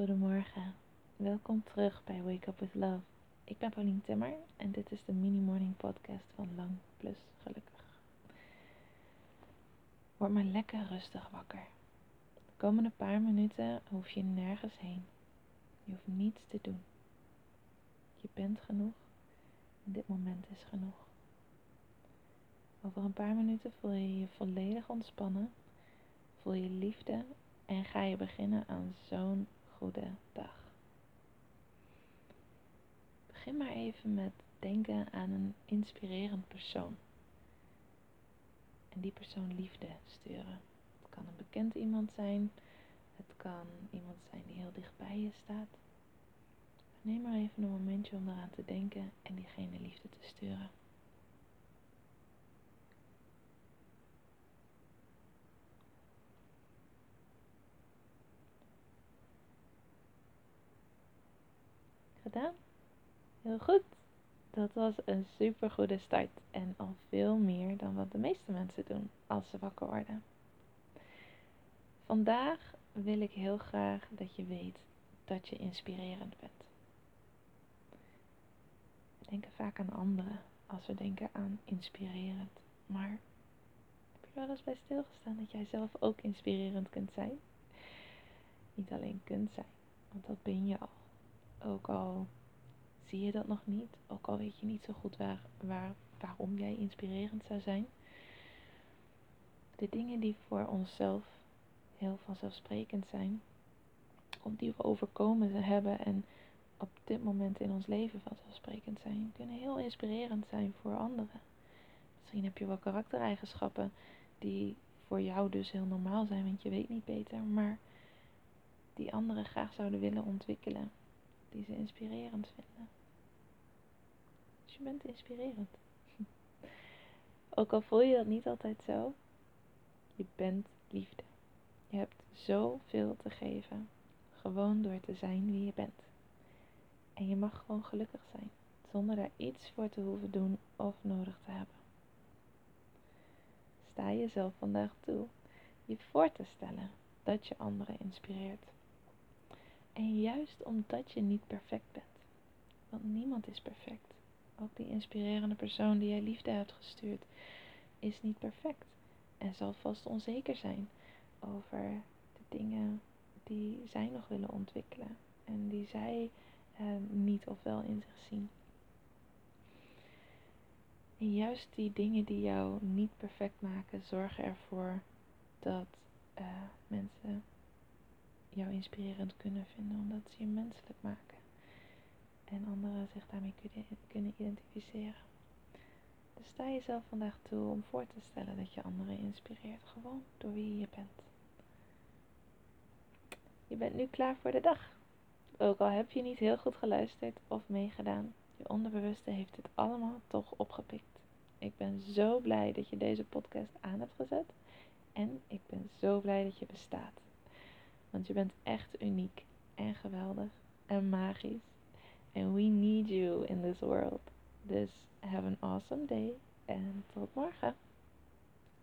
Goedemorgen, welkom terug bij Wake Up With Love. Ik ben Paulien Timmer en dit is de mini morning podcast van Lang Plus Gelukkig. Word maar lekker rustig wakker. De komende paar minuten hoef je nergens heen. Je hoeft niets te doen. Je bent genoeg en dit moment is genoeg. Over een paar minuten voel je je volledig ontspannen, voel je liefde en ga je beginnen aan zo'n goede dag. Begin maar even met denken aan een inspirerend persoon. En die persoon liefde sturen. Het kan een bekend iemand zijn, het kan iemand zijn die heel dicht bij je staat. Neem maar even een momentje om eraan te denken en diegene liefde te sturen. Gedaan? Heel goed. Dat was een super goede start en al veel meer dan wat de meeste mensen doen als ze wakker worden. Vandaag wil ik heel graag dat je weet dat je inspirerend bent. We denken vaak aan anderen als we denken aan inspirerend. Maar heb je wel eens bij stilgestaan dat jij zelf ook inspirerend kunt zijn? Niet alleen kunt zijn, want dat ben je al. Ook al zie je dat nog niet, ook al weet je niet zo goed waar, waar, waarom jij inspirerend zou zijn. De dingen die voor onszelf heel vanzelfsprekend zijn, of die we overkomen hebben en op dit moment in ons leven vanzelfsprekend zijn, kunnen heel inspirerend zijn voor anderen. Misschien heb je wel karaktereigenschappen die voor jou dus heel normaal zijn, want je weet niet beter, maar die anderen graag zouden willen ontwikkelen, die ze inspirerend vinden. Dus je bent inspirerend. Ook al voel je dat niet altijd zo, je bent liefde. Je hebt zoveel te geven, gewoon door te zijn wie je bent. En je mag gewoon gelukkig zijn, zonder daar iets voor te hoeven doen of nodig te hebben. Sta jezelf vandaag toe je voor te stellen dat je anderen inspireert. En juist omdat je niet perfect bent, want niemand is perfect, ook die inspirerende persoon die jij liefde hebt gestuurd, is niet perfect. En zal vast onzeker zijn over de dingen die zij nog willen ontwikkelen en die zij eh, niet of wel in zich zien. En juist die dingen die jou niet perfect maken, zorgen ervoor dat uh, mensen jou inspirerend kunnen vinden, omdat ze je menselijk maken. En anderen zich daarmee kunnen, identificeren. Dus sta jezelf vandaag toe om voor te stellen dat je anderen inspireert, gewoon door wie je bent. Je bent nu klaar voor de dag. Ook al heb je niet heel goed geluisterd of meegedaan, je onderbewuste heeft het allemaal toch opgepikt. Ik ben zo blij dat je deze podcast aan hebt gezet. En ik ben zo blij dat je bestaat. Want je bent echt uniek en geweldig en magisch. And we need you in this world. Dus have an awesome day en tot morgen.